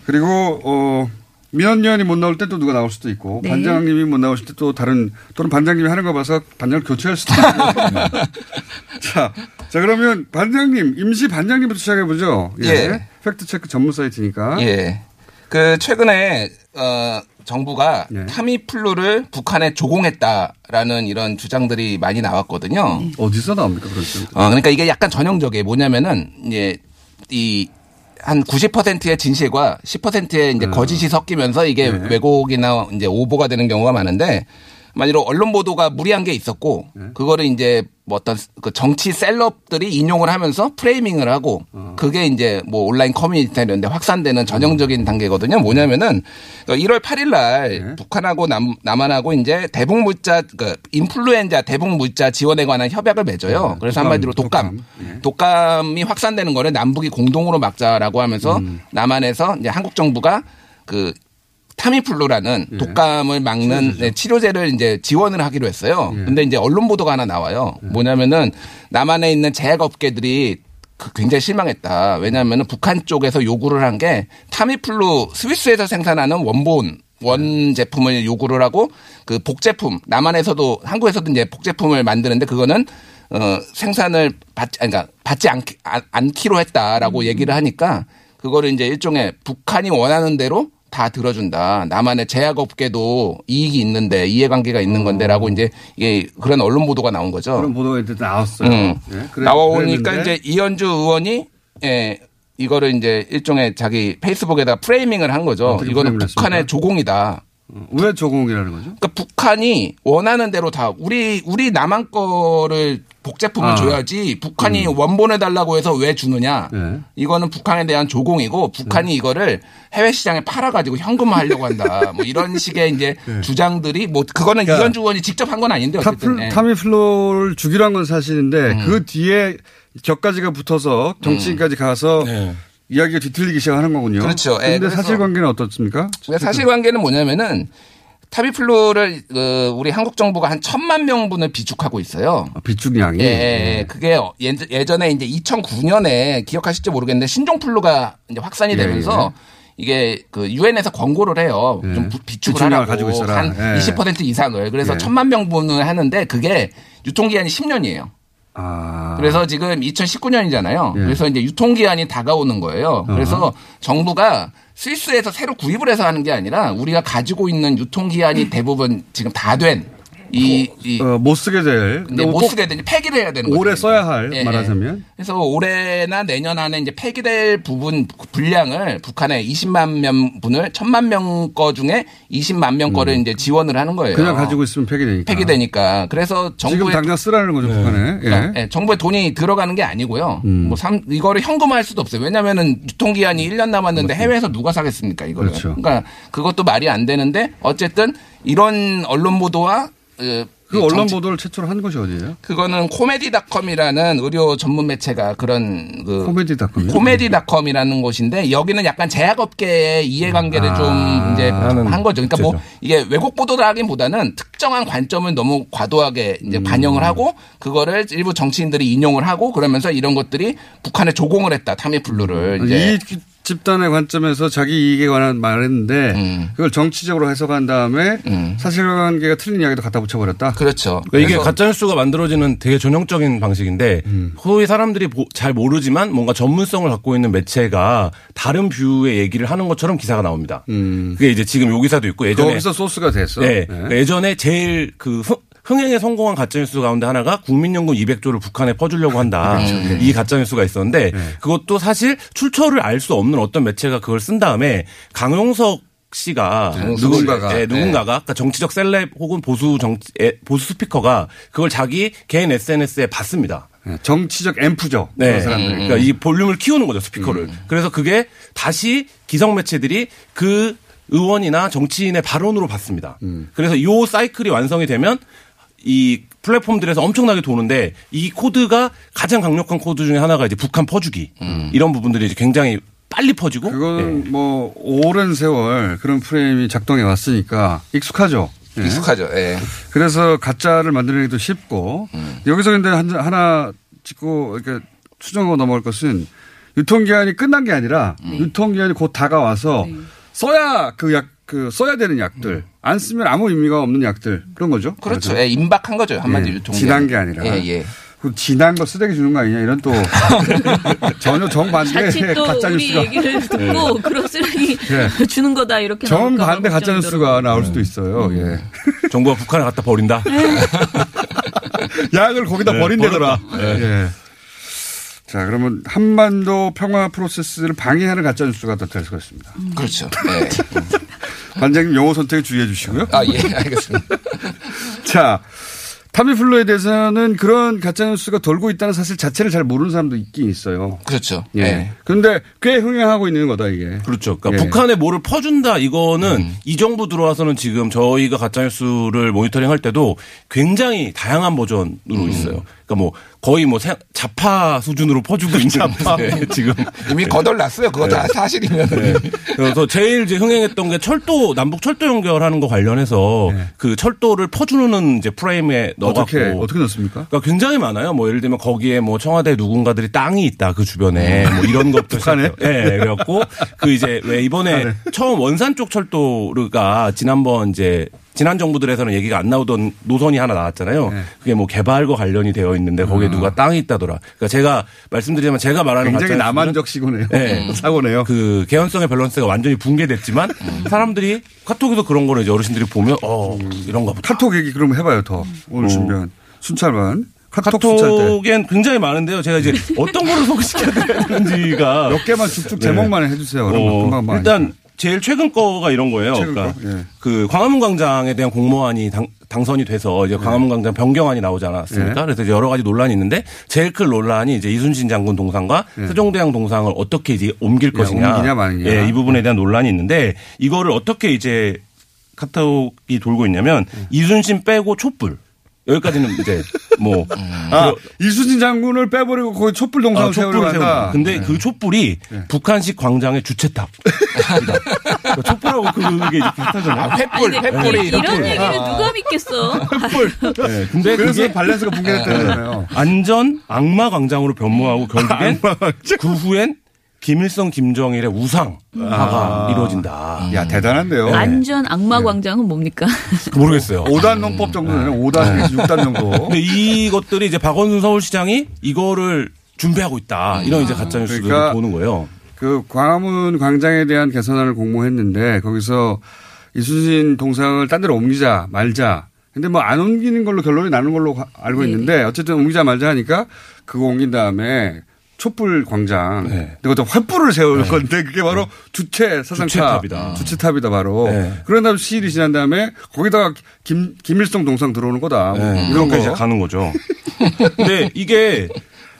그리고 어 민원연이 못 나올 때 또 누가 나올 수도 있고 네. 반장님이 못 나오실 때 또 다른 또는 반장님이 하는 거 봐서 반장을 교체할 수도 있고 자, 자 그러면 반장님 임시 반장님부터 시작해 보죠. 예. 예. 팩트 체크 전문 사이트니까. 예. 그 최근에 어 정부가 네. 타미플루를 북한에 조공했다라는 이런 주장들이 많이 나왔거든요. 네. 어디서 나옵니까 그런 어, 그러니까 이게 약간 전형적이에요. 뭐냐면은 이제 이 한 90%의 진실과 10%의 이제 네. 거짓이 섞이면서 이게 네. 왜곡이나 이제 오보가 되는 경우가 많은데 만일로 언론 보도가 무리한 게 있었고 네. 그거를 이제 뭐 어떤 그 정치 celeb들이 인용을 하면서 framing을 하고 어. 그게 이제 뭐 온라인 커뮤니티 이런 데 확산되는 전형적인 음. 단계거든요. 뭐냐면은 1월 8일 날 네. 북한하고 남, 남한하고 이제 대북 물자 그 인플루엔자 대북 물자 지원에 관한 협약을 맺어요. 네. 그래서 독감, 한마디로 독감. 독감. 이 확산되는 거를 남북이 공동으로 막자라고 하면서 음. 남한에서 이제 한국 정부가 그 타미플루라는 예. 독감을 막는 네, 치료제를 이제 지원을 하기로 했어요. 예. 근데 이제 언론 보도가 하나 나와요. 예. 뭐냐면은 남한에 있는 제약업계들이 그 굉장히 실망했다. 왜냐하면 북한 쪽에서 요구를 한 게 타미플루 스위스에서 생산하는 원본 원 제품을 요구를 하고 그 복제품 남한에서도 한국에서도 이제 복제품을 만드는데 그거는 어 생산을 받지 그러니까 받지 않기, 않기로 했다라고 음. 얘기를 하니까 그거를 이제 일종의 북한이 원하는 대로 다 들어준다. 나만의 제약업계도 이익이 있는데 이해관계가 있는 어. 건데라고 이제 이게 그런 언론 보도가 나온 거죠. 그런 보도가 이제 나왔어요. 음. 네, 그래, 나오니까 그랬는데. 이제 이현주 의원이 예, 이거를 이제 일종의 자기 페이스북에다 프레이밍을 한 거죠. 이거는 북한의 조공이다. 어, 왜 조공이라는 거죠? 그러니까 북한이 원하는 대로 다 우리 우리 남한 거를 복제품을 아. 줘야지 북한이 음. 원본해 달라고 해서 왜 주느냐? 네. 이거는 북한에 대한 조공이고 북한이 네. 이거를 해외 시장에 팔아 가지고 현금화하려고 한다. 뭐 이런 식의 이제 네. 주장들이 뭐 그거는 그러니까 이현주 의원이 직접 한 건 아닌데 어쨌든 네. 타미플로를 주기로 한 건 사실인데 음. 그 뒤에 격가지가 붙어서 정치인까지 음. 가서 네. 이야기가 뒤틀리기 시작하는 거군요. 그렇죠. 그런데 예, 사실관계는 어떻습니까? 사실관계는 뭐냐면은 타비플루를 그 우리 한국 정부가 한 천만 명분을 비축하고 있어요. 아, 비축량이. 예, 예. 그게 예전에 이제 2009년에 기억하실지 모르겠는데 신종플루가 이제 확산이 예, 되면서 예. 이게 그 유엔에서 권고를 해요. 예. 좀 비축을 하라고 가지고 있어라. 한 예. 20% 이상을. 그래서 예. 천만 명분을 하는데 그게 유통기한이 10년이에요. 아. 그래서 지금 2019년이잖아요. 예. 그래서 이제 유통기한이 다가오는 거예요. 그래서 어 정부가 스위스에서 새로 구입을 해서 하는 게 아니라 우리가 가지고 있는 유통기한이 대부분 지금 다 된 이, 이 어, 못 쓰게 될. 근데 못 쓰게 되니 폐기를 해야 되는 거죠. 올해 써야 할 예, 예. 말하자면. 그래서 올해나 내년 안에 이제 폐기될 부분 분량을 북한에 20만 명 분을 1000만 명 거 중에 20만 명 거를 음. 이제 지원을 하는 거예요. 그냥 가지고 있으면 폐기되니까. 폐기되니까. 그래서 정부에 지금 당장 쓰라는 거죠, 네. 북한에. 예. 그러니까 예. 정부에 돈이 들어가는 게 아니고요. 음. 뭐 삼, 이거를 현금화할 수도 없어요. 왜냐면은 유통기한이 1년 남았는데 해외에서 누가 사겠습니까, 이거를. 그렇죠. 그러니까 그것도 말이 안 되는데 어쨌든 이런 언론 보도와 그, 그 언론 정치... 보도를 최초로 한 것이 어디예요? 그거는 코미디닷컴이라는 의료 전문 매체가 그런 그 코미디닷컴 코미디닷컴이라는 곳인데 여기는 약간 제약업계의 이해관계를 아, 좀 이제 한 거죠. 그러니까 뭐 이게 왜곡 보도라기보다는 특정한 관점을 너무 과도하게 이제 음. 반영을 하고 그거를 일부 정치인들이 인용을 하고 그러면서 이런 것들이 북한에 조공을 했다 타미플루를 이제 이 집단의 관점에서 자기 이익에 관한 말을 했는데 음. 그걸 정치적으로 해석한 다음에 음. 사실관계가 틀린 이야기도 갖다 붙여버렸다. 그렇죠. 그러니까 이게 가짜 뉴스가 만들어지는 되게 전형적인 방식인데 음. 소위 사람들이 잘 모르지만 뭔가 전문성을 갖고 있는 매체가 다른 뷰의 얘기를 하는 것처럼 기사가 나옵니다. 음. 그게 이제 지금 요 기사도 있고 예전에 거기서 소스가 됐어. 네. 네. 예전에 제일 그 흥행에 성공한 가짜뉴스 가운데 하나가 국민연금 200조를 북한에 퍼주려고 한다. 그렇죠. 네. 이 가짜뉴스가 있었는데 네. 그것도 사실 출처를 알 수 없는 어떤 매체가 그걸 쓴 다음에 강용석 씨가 네, 누군가가 네, 누군가가 그러니까 정치적 셀럽 혹은 보수 정치 보수 스피커가 그걸 자기 개인 SNS에 봤습니다. 네, 정치적 앰프죠. 네. 사람들. 그러니까 이 볼륨을 키우는 거죠 스피커를. 음. 그래서 그게 다시 기성 매체들이 그 의원이나 정치인의 발언으로 봤습니다. 음. 그래서 이 사이클이 완성이 되면 이 플랫폼들에서 엄청나게 도는데 이 코드가 가장 강력한 코드 중에 하나가 이제 북한 퍼주기 음. 이런 부분들이 이제 굉장히 빨리 퍼지고 그건 네. 뭐 오랜 세월 그런 프레임이 작동해 왔으니까 익숙하죠. 네. 익숙하죠. 예. 그래서 가짜를 만들기도 쉽고 음. 여기서 근데 하나 짚고 이렇게 수정하고 넘어갈 것은 유통기한이 끝난 게 아니라 음. 유통기한이 곧 다가와서 네. 써야 그 약, 그 써야 되는 약들 음. 안 쓰면 아무 의미가 없는 약들 그런 거죠. 그렇죠. 예, 임박한 거죠. 한마디 예, 유통. 지난 게 아니라. 예, 예. 그 진한 거 쓰레기 주는 거 아니냐 이런 또 전혀 정반대 가짜 뉴스가 얘기를 듣고 네. 그런 쓰레기 네. 주는 거다 이렇게 정반대 가짜 뉴스가 나올 수도 있어요. 음. 예. 정부가 북한에 갖다 버린다. 네. 약을 거기다 네, 버린대더라. 네. 예. 자, 그러면 한반도 평화 프로세스를 방해하는 가짜 뉴스가 더될 수가 있습니다. 음. 그렇죠. 네. 관장님 용어 선택에 주의해 주시고요. 아, 예, 알겠습니다. 자, 타미플로에 대해서는 그런 가짜뉴스가 돌고 있다는 사실 자체를 잘 모르는 사람도 있긴 있어요. 그렇죠. 예. 네. 그런데 꽤 흥행하고 있는 거다, 이게. 그렇죠. 그러니까 예. 북한에 뭐를 퍼준다, 이거는 음. 이 정부 들어와서는 지금 저희가 가짜뉴스를 모니터링 할 때도 굉장히 다양한 버전으로 음. 있어요. 그러니까 뭐 거의 뭐 자파 수준으로 퍼주고 있는 자파 지금 이미 거덜났어요. 그거 다 네. 사실이면. 네. 그래서 제일 이제 흥행했던 게 철도 남북 철도 연결하는 거 관련해서 네. 그 철도를 퍼주는 이제 프레임에 넣어갖고 어떻게 어떻게 넣습니까? 그러니까 굉장히 많아요. 뭐 예를 들면 거기에 뭐 청와대 누군가들이 땅이 있다 그 주변에 뭐 이런 것도 북한에. 예, 네, 그래갖고 그 이제 왜 이번에 처음 원산 쪽 철도가 지난번 이제 지난 정부들에서는 얘기가 안 나오던 노선이 하나 나왔잖아요. 네. 그게 뭐 개발과 관련이 되어 있는데 거기에 아. 누가 땅이 있다더라. 그러니까 제가 말씀드리자면 제가 말하는 굉장히 남한적 시고네요. 네. 사고네요. 그 개연성의 밸런스가 완전히 붕괴됐지만 음. 사람들이 카톡에서 그런 거를 이제 어르신들이 보면 어 이런가 보다. 카톡 얘기 그럼 해봐요 더 오늘 어. 준비한 순찰반. 카톡 카톡엔 굉장히 많은데요. 제가 이제 어떤 거를 소개시켜야 되는지가 몇 개만 쭉쭉 제목만 네. 해주세요. 어, 일단 제일 최근 거가 이런 거예요. 그러니까 예. 그 광화문 광장에 대한 공모안이 당, 당선이 돼서 이제 예. 광화문 광장 변경안이 나오지 않았습니까? 예. 그래서 여러 가지 논란이 있는데 제일 큰 논란이 이제 이순신 장군 동상과 예. 세종대왕 동상을 어떻게 이제 옮길 예, 것이냐. 예, 이 부분에 대한 논란이 있는데 이거를 어떻게 이제 카톡이 돌고 있냐면 음. 이순신 빼고 촛불 여기까지는 이제 뭐 아, 그, 이수진 장군을 빼버리고 거기 촛불 동상을 아, 촛불을 세우다. 근데 네. 그 촛불이 네. 북한식 광장의 주체탑. 그러니까 촛불하고 그게 이제 비슷하잖아요. 아, 횃불, 횃불이 이런 촛불. 얘기를 아. 누가 믿겠어? 횃불. 네, 근데 그래서 그게 밸런스가 붕괴됐다잖아요. 안전 악마 광장으로 변모하고 결국엔 그 후엔 김일성, 김정일의 우상화가 아. 이루어진다. 야 대단한데요. 안전 악마 네. 광장은 뭡니까? 모르겠어요. 5단 농법 정도는 5단, 6단 정도. 근데 이것들이 이제 박원순 서울시장이 이거를 준비하고 있다. 이런 이제 가짜 뉴스들이 그러니까 도는 거예요. 그 광화문 광장에 대한 개선안을 공모했는데 거기서 이순신 동상을 딴 데로 옮기자 말자. 근데 뭐 안 옮기는 걸로 결론이 나는 걸로 알고 네. 있는데 어쨌든 옮기자 말자 하니까 그거 옮긴 다음에 촛불 광장. 네. 이것도 활불을 세울 네. 건데 그게 바로 네. 주체 사상차. 주체탑이다. 주체탑이다 바로. 네. 그런 다음 시일이 지난 다음에 거기다가 김, 김일성 동상 들어오는 거다. 네. 이런 거. 가는 거죠. 근데 이게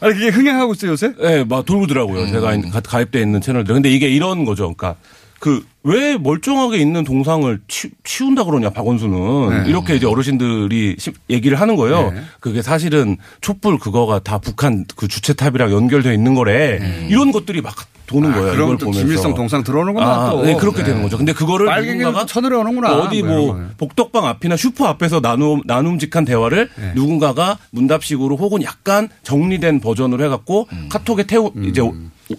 아니 그게 흥행하고 있어요 요새? 네, 막 돌고더라고요. 음. 제가 가입돼 있는 채널들. 근데 이게 이런 거죠. 그러니까 그 왜 멀쩡하게 있는 동상을 치, 운다 그러냐 박원순은 네. 이렇게 이제 어르신들이 얘기를 하는 거예요. 네. 그게 사실은 촛불 그거가 다 북한 그 주체 탑이랑 연결되어 있는 거래. 네. 이런 것들이 막 도는 아, 거예요. 이걸 보면서 김일성 동상 들어오는구나. 아, 또. 네, 그렇게 되는 네. 거죠. 근데 그거를 누군가가 천으로 오는구나. 어디 뭐, 뭐 복덕방 앞이나 슈퍼 앞에서 나눔 나눔직한 대화를 네. 누군가가 문답식으로 혹은 약간 정리된 버전으로 해갖고 음. 카톡에 태우 음. 이제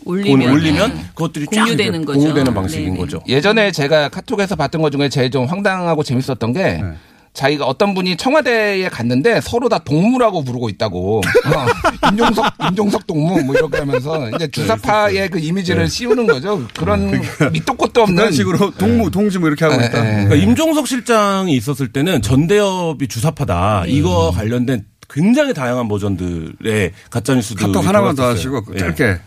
올리면, 올리면 네. 그것들이 공유되는 거죠. 공유되는 방식인 네네. 거죠. 예전에 제가 카톡에서 봤던 것 중에 제일 좀 황당하고 재밌었던 게 네. 자기가 어떤 분이 청와대에 갔는데 서로 다 동무라고 부르고 있다고. 어, 임종석, 임종석 동무 뭐 이렇게 하면서 이제 주사파의 그 이미지를 네. 씌우는 거죠. 그런 그러니까 밑도 끝도 없는. 그런 식으로 동무, 동지 뭐 이렇게 하고 네. 있다. 그러니까 임종석 실장이 있었을 때는 전대협이 주사파다. 음. 이거 관련된 굉장히 다양한 버전들의 가짜뉴스들이 카톡 하나만 더 하시고 짧게.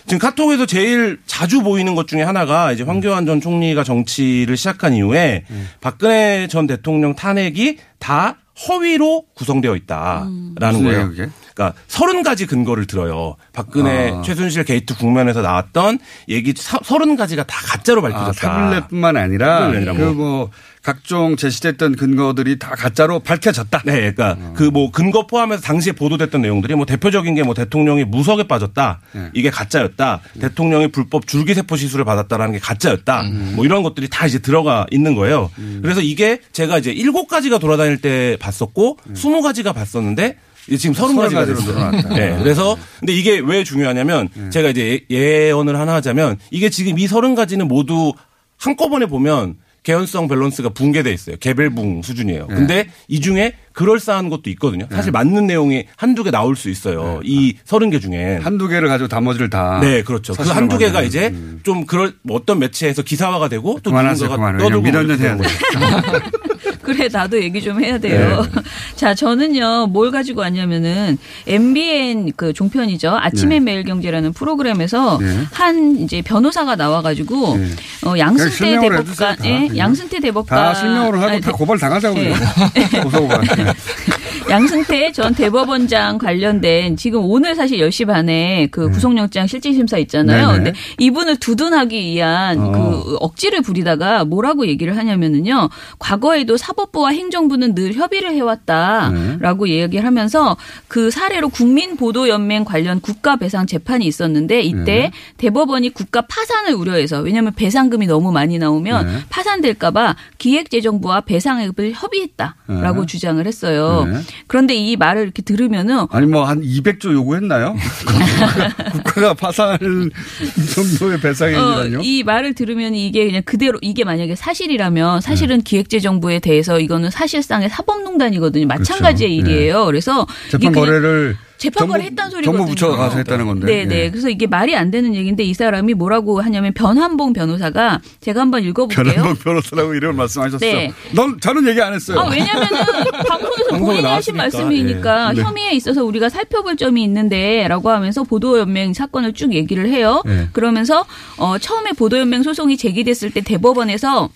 네. 지금 카톡에서 제일 자주 보이는 것 중에 하나가 이제 황교안 전 총리가 정치를 시작한 이후에 음. 박근혜 전 대통령 탄핵이 다 허위로 구성되어 있다라는 음. 거예요. 그게? 그러니까 서른 가지 근거를 들어요. 박근혜 아. 최순실 게이트 국면에서 나왔던 얘기 서른 가지가 다 가짜로 밝혀졌다. 아, 타블렛뿐만 아니라 그뭐 각종 제시됐던 근거들이 다 가짜로 밝혀졌다. 네, 그러니까 어. 그뭐 근거 포함해서 당시에 보도됐던 내용들이 뭐 대표적인 게 뭐 대통령이 무속에 빠졌다. 네. 이게 가짜였다. 네. 대통령이 불법 줄기세포 시술을 받았다라는 게 가짜였다. 음. 뭐 이런 것들이 다 이제 들어가 있는 거예요. 음. 그래서 이게 제가 이제 일곱 가지가 돌아다닐 때 봤었고 음. 스무 가지가 봤었는데 지금 서른 가지가 늘어났다. 네. 그래서 근데 이게 왜 중요하냐면 네. 제가 이제 예, 예언을 하나 하자면 이게 지금 이 서른 가지는 모두 한꺼번에 보면 개연성 밸런스가 붕괴돼 있어요. 개별붕 수준이에요. 네. 근데 이 중에 그럴싸한 것도 있거든요. 사실 네. 맞는 내용이 한두 개 나올 수 있어요. 네. 이 서른 개 중에 한두 개를 가지고 나머지를 다. 네, 그렇죠. 그 한두 개가 이제 음. 좀 그럴 뭐 어떤 매체에서 기사화가 되고 또 누군가가 떠들고 민원을 해야 돼. 그래 나도 얘기 좀 해야 돼요. 네. 자 저는요 뭘 가지고 왔냐면은 MBN 그 종편이죠 아침의 네. 매일경제라는 프로그램에서 네. 한 이제 변호사가 나와가지고 네. 어, 양승태 대법관, 예, 네. 양승태 대법관 다 실명으로 하고 아니, 다 고발 당하자고 네. 고소고발. 양승태 전 대법원장 관련된 지금 오늘 사실 10시 반에 그 네. 구속영장 실질심사 있잖아요. 네네. 근데 이분을 두둔하기 위한 어. 그 억지를 부리다가 뭐라고 얘기를 하냐면은요. 과거에도 사법부와 행정부는 늘 협의를 해왔다라고 네. 얘기를 하면서 그 사례로 국민보도연맹 관련 국가배상 재판이 있었는데 이때 네. 대법원이 국가 파산을 우려해서 왜냐하면 배상금이 너무 많이 나오면 네. 파산될까봐 기획재정부와 배상액을 협의했다라고 네. 주장을 했어요. 네. 그런데 이 말을 이렇게 들으면은 아니 뭐 한 200조 요구했나요? 국가가 파산할 정도의 배상액이라뇨? 어, 이 말을 들으면 이게 그냥 그대로 이게 만약에 사실이라면 사실은 네. 기획재정부에 대해서 이거는 사실상의 사법농단이거든요. 마찬가지의 그렇죠. 일이에요. 네. 그래서 재판 거래를 재판관을 했다는 소리거든요. 정부 부처가 가서 했다는 건데. 네, 네. 예. 그래서 이게 말이 안 되는 얘기인데 이 사람이 뭐라고 하냐면 변한봉 변호사가 제가 한번 읽어볼게요. 변한봉 변호사라고 이름을 말씀하셨어. 네. 넌 저는 얘기 안 했어요. 아, 왜냐면은 방송에서 본인이 하신 말씀이니까 네. 혐의에 있어서 우리가 살펴볼 점이 있는데라고 하면서 보도연맹 사건을 쭉 얘기를 해요. 네. 그러면서 어, 처음에 보도연맹 소송이 제기됐을 때 대법원에서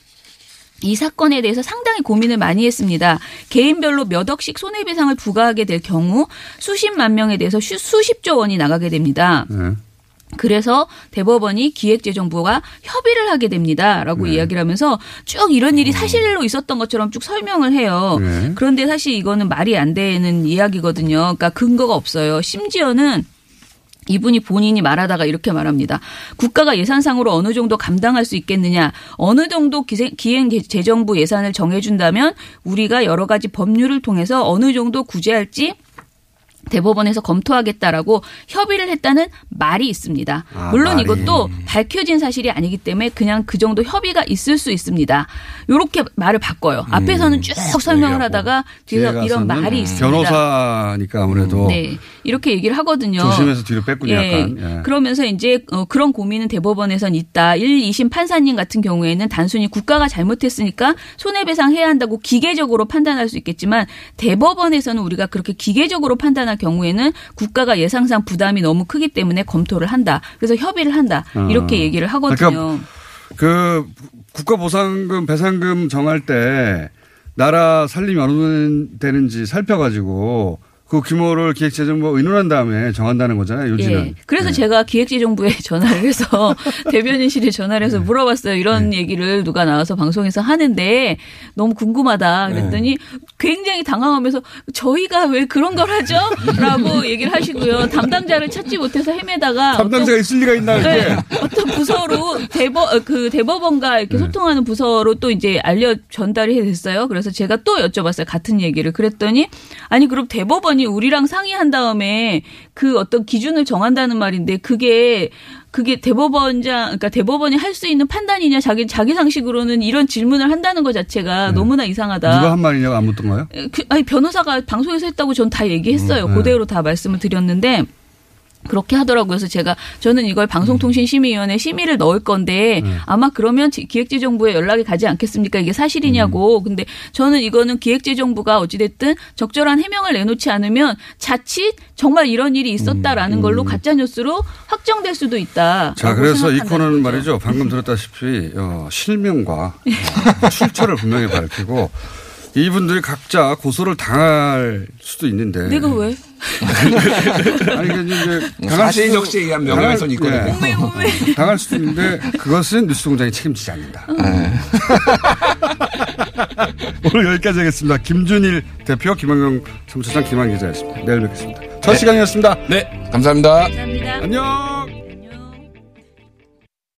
이 사건에 대해서 상당히 고민을 많이 했습니다. 개인별로 몇 억씩 손해배상을 부과하게 될 경우 수십만 명에 대해서 수십조 원이 나가게 됩니다. 네. 그래서 대법원이 기획재정부가 협의를 하게 됩니다라고 네. 이야기를 하면서 쭉 이런 일이 어. 사실로 있었던 것처럼 쭉 설명을 해요. 네. 그런데 사실 이거는 말이 안 되는 이야기거든요. 그러니까 근거가 없어요. 심지어는 이분이 본인이 말하다가 이렇게 말합니다. 국가가 예산상으로 어느 정도 감당할 수 있겠느냐, 어느 정도 기행 재정부 예산을 정해준다면 우리가 여러 가지 법률을 통해서 어느 정도 구제할지 대법원에서 검토하겠다라고 협의를 했다는 말이 있습니다. 아, 물론 말이. 이것도 밝혀진 사실이 아니기 때문에 그냥 그 정도 협의가 있을 수 있습니다. 이렇게 말을 바꿔요. 음. 앞에서는 쭉 설명을 하다가 뒤에서 이런 말이 있습니다. 변호사니까 아무래도 네 이렇게 얘기를 하거든요. 조심해서 뒤로 뺐군요. 예. 약간. 예. 그러면서 이제 어, 그런 고민은 대법원에선 있다. 1, 2심 판사님 같은 경우에는 단순히 국가가 잘못했으니까 손해배상해야 한다고 기계적으로 판단할 수 있겠지만 대법원에서는 우리가 그렇게 기계적으로 판단할 판단할 경우에는 국가가 예상상 부담이 너무 크기 때문에 검토를 한다. 그래서 협의를 한다. 이렇게 아. 얘기를 하거든요. 그러니까 그 국가 보상금 배상금 정할 때 나라 살림이 어느 정도 되는지 살펴가지고 그 규모를 기획재정부가 의논한 다음에 정한다는 거잖아요, 요지는. 예. 그래서 네. 제가 기획재정부에 전화를 해서 대변인실에 전화를 해서 네. 물어봤어요. 이런 네. 얘기를 누가 나와서 방송에서 하는데 너무 궁금하다. 그랬더니 네. 굉장히 당황하면서 저희가 왜 그런 걸 하죠? 라고 얘기를 하시고요. 담당자를 찾지 못해서 헤매다가 담당자가 있을 리가 있나. 네. 어떤 부서로 대법 어, 그 대법원과 이렇게 네. 소통하는 부서로 또 이제 알려 전달이 됐어요. 그래서 제가 또 여쭤봤어요. 같은 얘기를. 그랬더니 아니 그럼 대법원 대법원이 우리랑 상의한 다음에 그 어떤 기준을 정한다는 말인데 그게 그게 대법원장 그러니까 대법원이 할 수 있는 판단이냐 자기 자기 상식으로는 이런 질문을 한다는 것 자체가 네. 너무나 이상하다. 누가 한 말이냐고 안 묻던가요? 그, 아니 변호사가 방송에서 했다고 전 다 얘기했어요. 음, 네. 그대로 다 말씀을 드렸는데 그렇게 하더라고요. 그래서 제가 저는 이걸 방송통신심의위원회 심의를 넣을 건데 음. 아마 그러면 기획재정부에 연락이 가지 않겠습니까? 이게 사실이냐고. 음. 근데 저는 이거는 기획재정부가 어찌됐든 적절한 해명을 내놓지 않으면 자칫 정말 이런 일이 있었다라는 음. 걸로 가짜뉴스로 확정될 수도 있다. 자, 그래서 이 코너는 말이죠. 방금 들었다시피 어, 실명과 어, 출처를 분명히 밝히고 이분들이 각자 고소를 당할 수도 있는데. 내가 왜? 아니, 그 이제 사실 역시 의한 명예훼손이 있거든요. 네. 당할 수도 있는데 그것은 뉴스공장이 책임지지 않는다. 네. 오늘 여기까지 하겠습니다. 김준일 대표, 김한경 참수장, 김한 기자였습니다. 내일 뵙겠습니다. 첫 네. 시간이었습니다. 네, 감사합니다. 감사합니다. 안녕.